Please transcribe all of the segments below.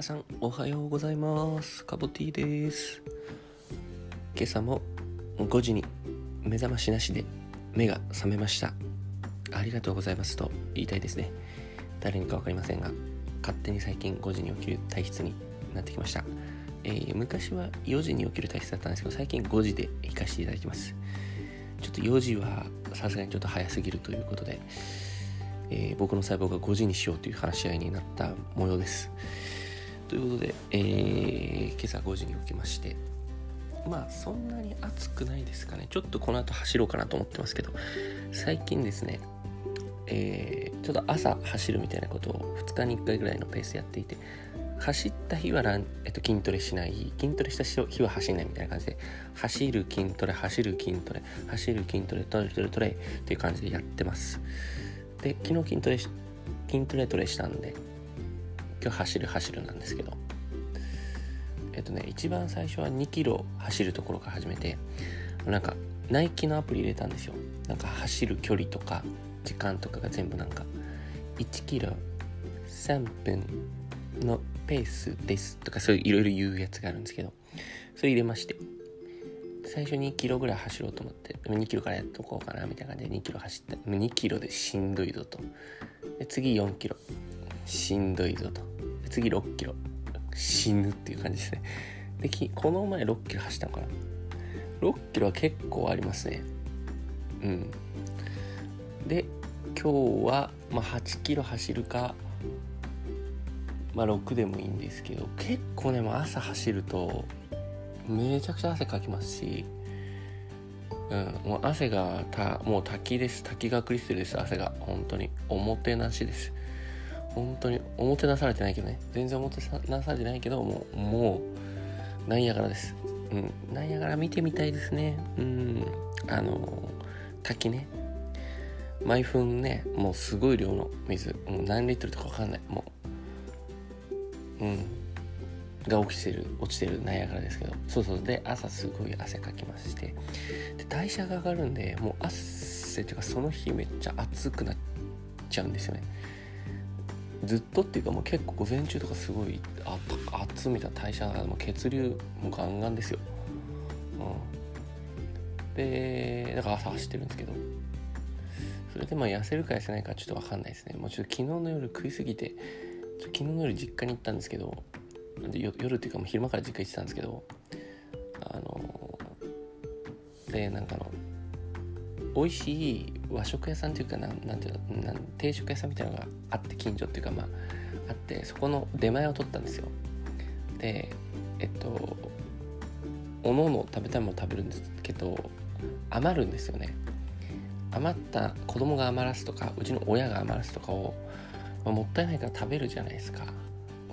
皆さんおはようございます。カボティーです。今朝も5時に目覚ましなしで目が覚めました。ありがとうございますと言いたいですね。誰にか分かりませんが勝手に最近5時に起きる体質になってきました、えー、昔は4時に起きる体質だったんですけど最近5時で行かせていただきます。ちょっと4時はさすがにちょっと早すぎるということでえー、僕の細胞が5時にしようという話し合いになった模様です。ということで、えー、今朝5時に起きまして、まあそんなに暑くないですかね。ちょっとこの後走ろうかなと思ってますけど、最近ですね、えー、ちょっと朝走るみたいなことを2日に1回ぐらいのペースでやっていて、走った日はラン、えっと、筋トレしない筋トレした日は走んないみたいな感じで走る筋トレ走る筋トレ走る筋トレトレトレトレっていう感じでやってますで昨日筋トレ筋トレトレしたんで今日走る走るなんですけど。えっとね一番最初は2キロ走るところから始めてなんかナイキのアプリ入れたんですよ。なんか走る距離とか時間とかが全部なんか1キロ3分のペースですとかそういういろいろ言うやつがあるんですけどそれ入れまして最初2キロぐらい走ろうと思って2キロからやっとこうかなみたいな感じで2キロ走って2キロでしんどいぞと。で次4キロ。しんどいぞと。次6キロ。死ぬっていう感じですね。でこの前6キロ走ったのかな。6キロは結構ありますね。うん。で今日は、まあ、8キロ走るかまあ6でもいいんですけど結構ねもう朝走るとめちゃくちゃ汗かきますし、うん、もう汗がたもう滝です。滝がクリステルです。汗が。本当に。おもてなしです。本当におもてなされてないけどね。全然おもてなされてないけどもうもうなんやからです。うん。なんやから見てみたいですね。うん。あの滝ね。毎分ね。もうすごい量の水。もう何リットルとかわかんない。もう。うん。が起きてる落ちてるナイアガラですけど。そうそう。で朝すごい汗かきまして。で代謝が上がるんでもう汗っていうかその日めっちゃ暑くなっちゃうんですよね。ずっとっていうかもう結構午前中とかすごいあ熱みたいな代謝がもう血流もガンガンですよ、うん、でだから朝走ってるんですけど。それでまあ痩せるか痩せないかちょっと分かんないですね。もうちょっと昨日の夜食いすぎて昨日の夜実家に行ったんですけどで夜っていうかもう昼間から実家行ってたんですけどあのでなんかあの美味しい和食屋さんっていうかななんていうのなん定食屋さんみたいなのがあって近所っていうかまああってそこの出前を取ったんですよ。でえっとおのおの食べたいもの食べるんですけど余るんですよね。余った子供が余らすとかうちの親が余らすとかを、まあ、もったいないから食べるじゃないですか。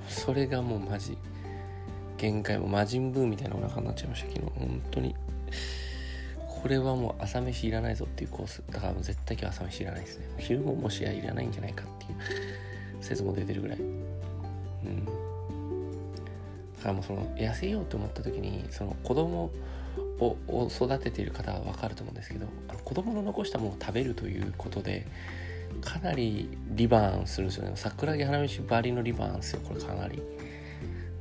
それがもうマジ限界も魔人ブーみたいなお腹になっちゃいました昨日。本当に。これはもう朝飯いらないぞっていうコースだからもう絶対今日朝飯いらないですね。昼ももしやいらないんじゃないかっていう説も出てるぐらい。うん。だからもうその痩せようと思った時にその子供を育てている方は分かると思うんですけどあの子供の残したものを食べるということでかなりリバーンするんですよね。桜木花道バリのリバーンですよこれかなり、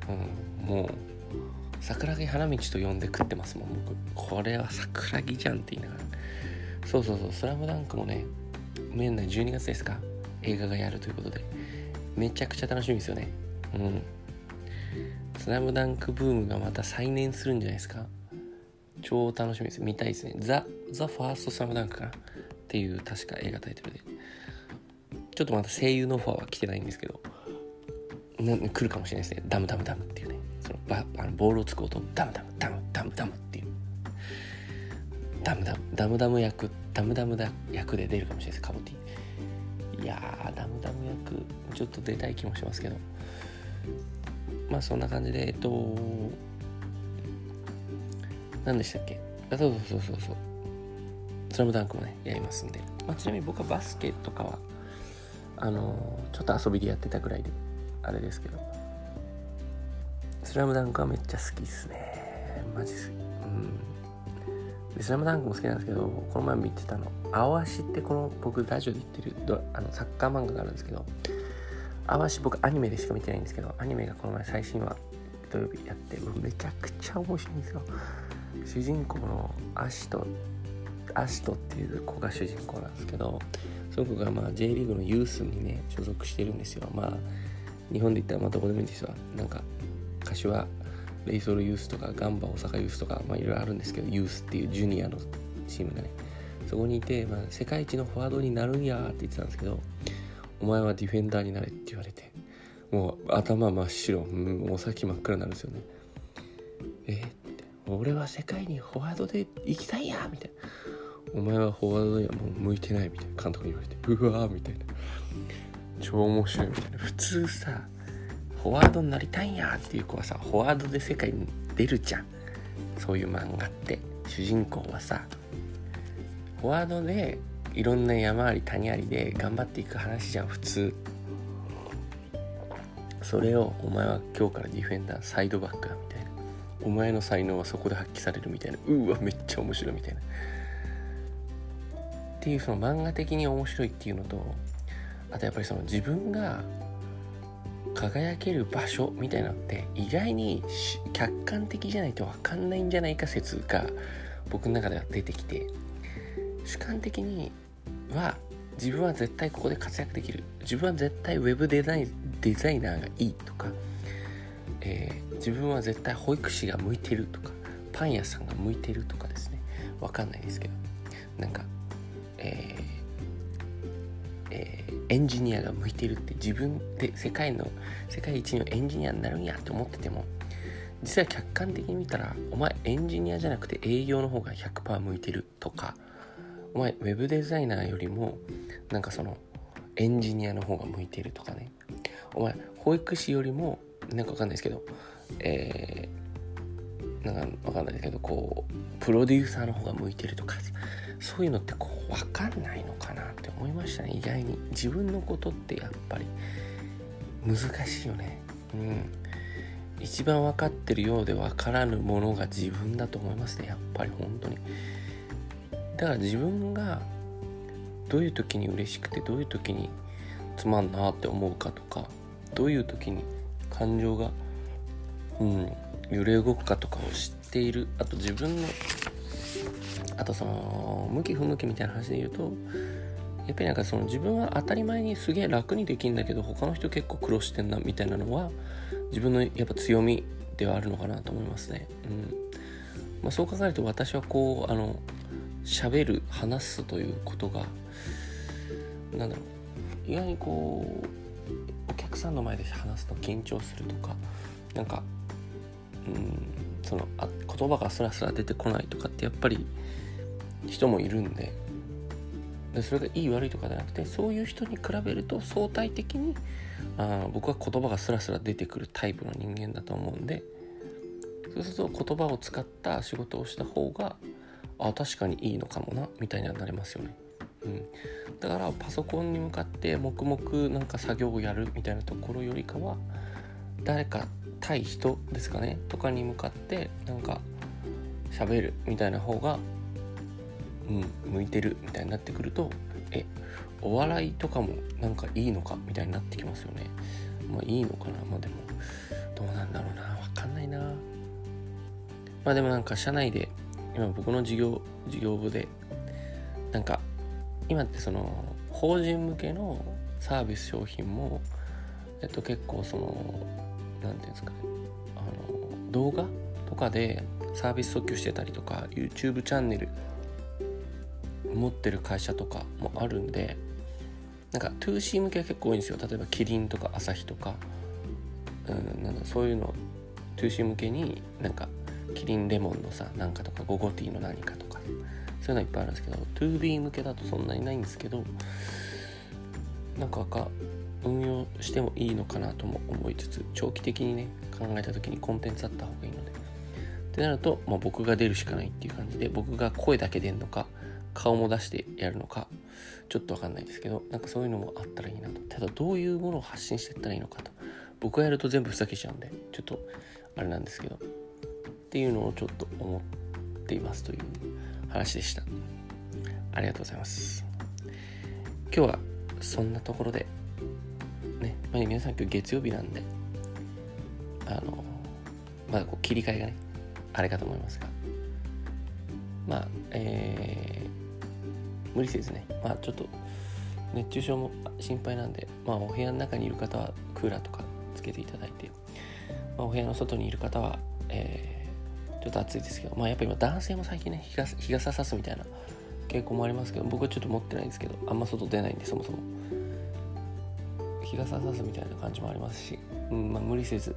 うん、もう桜木花道と呼んで食ってますもん僕。これは桜木じゃんって言いながら。そうそうそう「スラムダンクもね年内12月ですか。映画がやるということで。めちゃくちゃ楽しみですよね。うん。スラムダンクブームがまた再燃するんじゃないですか。超楽しみです。見たいですね。ザ・ザ・ファーストスラムダンクかな。っていう確か映画タイトルで。ちょっとまだ声優のオファーは来てないんですけど。来るかもしれないですね。ダムダムダムっていうね。バあのボールをつく音ダムダムダムダムダムっていう。ダムダムダムダム役ダムダムだ役で出るかもしれないです。カボティ。いやーダムダム役ちょっと出たい気もしますけど。まあそんな感じでえっと何でしたっけ？あそうそうそうそうそう。スラムダンクもねやりますんで、まあ、ちなみに僕はバスケとかはあのちょっと遊びでやってたぐらいであれですけど。スラムダンクはめっちゃ好きっすね。マジ好きうん。でスラムダンクも好きなんですけどこの前見てたの「青足」ってこの僕ラジオで言ってるあのサッカー漫画があるんですけどあわし僕アニメでしか見てないんですけどアニメがこの前最新話土曜日やってめちゃくちゃ面白いんですよ。主人公のアシトアシトっていう子が主人公なんですけどその子がまあ J リーグのユースにね所属してるんですよ。まあ日本で言ったらまあどこでもいいんですよ。なんか柏レイソルユースとかガンバ大阪ユースとかまあいろいろあるんですけどユースっていうジュニアのチームがねそこにいて、まあ、世界一のフォワードになるんやって言ってたんですけどお前はディフェンダーになれって言われてもう頭真っ白もう先真っ暗になるんですよね。えー、って俺は世界にフォワードで行きたいやみたいな。お前はフォワードにはもう向いてないみたいな監督に言われてうわーみたいな。超面白いみたいな。普通さフォワードになりたいんやっていう子はさフォワードで世界に出るじゃん。そういう漫画って。主人公はさフォワードでいろんな山あり谷ありで頑張っていく話じゃん普通。それをお前は今日からディフェンダーサイドバックだみたいな。お前の才能はそこで発揮されるみたいな。うわめっちゃ面白いみたいな。っていうその漫画的に面白いっていうのとあとやっぱりその自分が輝ける場所みたいなのって意外に客観的じゃないと分かんないんじゃないか説が僕の中では出てきて主観的には自分は絶対ここで活躍できる。自分は絶対ウェブデザイデザイナーがいいとか、えー、自分は絶対保育士が向いてるとかパン屋さんが向いてるとかですね。わかんないですけど。なんか、えーえー、エンジニアが向いてるって自分で世界の世界一のエンジニアになるんやって思ってても実は客観的に見たらお前エンジニアじゃなくて営業の方が100%向いてるとかお前ウェブデザイナーよりもなんかそのエンジニアの方が向いてるとかね。お前保育士よりもなんかわかんないですけどえー、なんかわかんないですけどこうプロデューサーの方が向いてるとか。そういうのってこう分かんないのかなって思いましたね。意外に自分のことってやっぱり難しいよね。うん。一番分かってるようで分からぬものが自分だと思いますね。やっぱり本当に。だから自分がどういう時に嬉しくてどういう時につまんなって思うかとかどういう時に感情が、うん、揺れ動くかとかを知っている。あと自分のあとその向き不向きみたいな話で言うとやっぱりなんかその自分は当たり前にすげえ楽にできるんだけど他の人結構苦労してんなみたいなのは自分のやっぱ強みではあるのかなと思いますね。うんまあ、そう考えると私はこうあの喋る話すということがなんだろう意外にこうお客さんの前で話すと緊張するとかなんかうんそのあ言葉がスラスラ出てこないとかってやっぱり人もいるんで。でそれがいい悪いとかじゃなくてそういう人に比べると相対的にあ僕は言葉がスラスラ出てくるタイプの人間だと思うんで。そうすると言葉を使った仕事をした方があ確かにいいのかもなみたいにはなりますよね。うん、だからパソコンに向かって黙々なんか作業をやるみたいなところよりかは誰か対人ですかねとかに向かってなんか喋るみたいな方がうん向いてるみたいになってくるとえお笑いとかもなんかいいのかみたいになってきますよね。まあいいのかな。まあでもどうなんだろうな。わかんないな。まあでもなんか社内で今僕の事業事業部でなんか今ってその法人向けのサービス商品もえっと結構その何て言うんですかね。あの動画とかでサービス訴求してたりとか YouTube チャンネル持ってる会社とかもあるんでなんか 2C 向けは結構多いんですよ。例えばキリンとかアサヒとか、うん、なんだそういうの。2C 向けになんかキリンレモンのさなんかとかゴゴティーの何かとか。そういうのいっぱいあるんですけど 2B 向けだとそんなにないんですけどなんかか運用してもいいのかなとも思いつつ長期的にね考えた時にコンテンツあった方がいいので。ってなると、まあ、僕が出るしかないっていう感じで僕が声だけ出るのか顔も出してやるのかちょっと分かんないですけどなんかそういうのもあったらいいなと。ただどういうものを発信していったらいいのかと。僕がやると全部ふざけちゃうんでちょっとあれなんですけど。っていうのをちょっと思っていますという話でした。ありがとうございます。今日はそんなところでねまあ、皆さん今日月曜日なんであのまだこう切り替えがねあれかと思いますが。まあえー、無理せずねまあちょっと熱中症も心配なんでまあお部屋の中にいる方はクーラーとかつけていただいて、まあ、お部屋の外にいる方は、えー、ちょっと暑いですけどまあやっぱ今男性も最近ね日傘日傘さすみたいな傾向もありますけど僕はちょっと持ってないんですけどあんま外出ないんでそもそも。日傘さすみたいな感じもありますし、うんまあ、無理せず。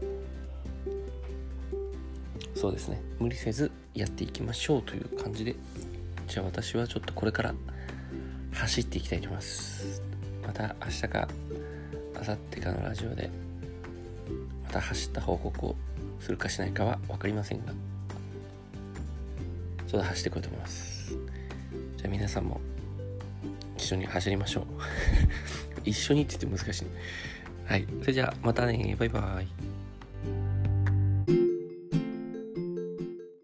そうですね。無理せずやっていきましょうという感じでじゃあ私はちょっとこれから走っていきたいと思います。また明日か明後日かのラジオでまた走った報告をするかしないかは分かりませんが。ちょっと走ってこいと思います。じゃあ皆さんも一緒に走りましょう。一緒にって言って難しい、はい。それじゃあまたね。バイバイ。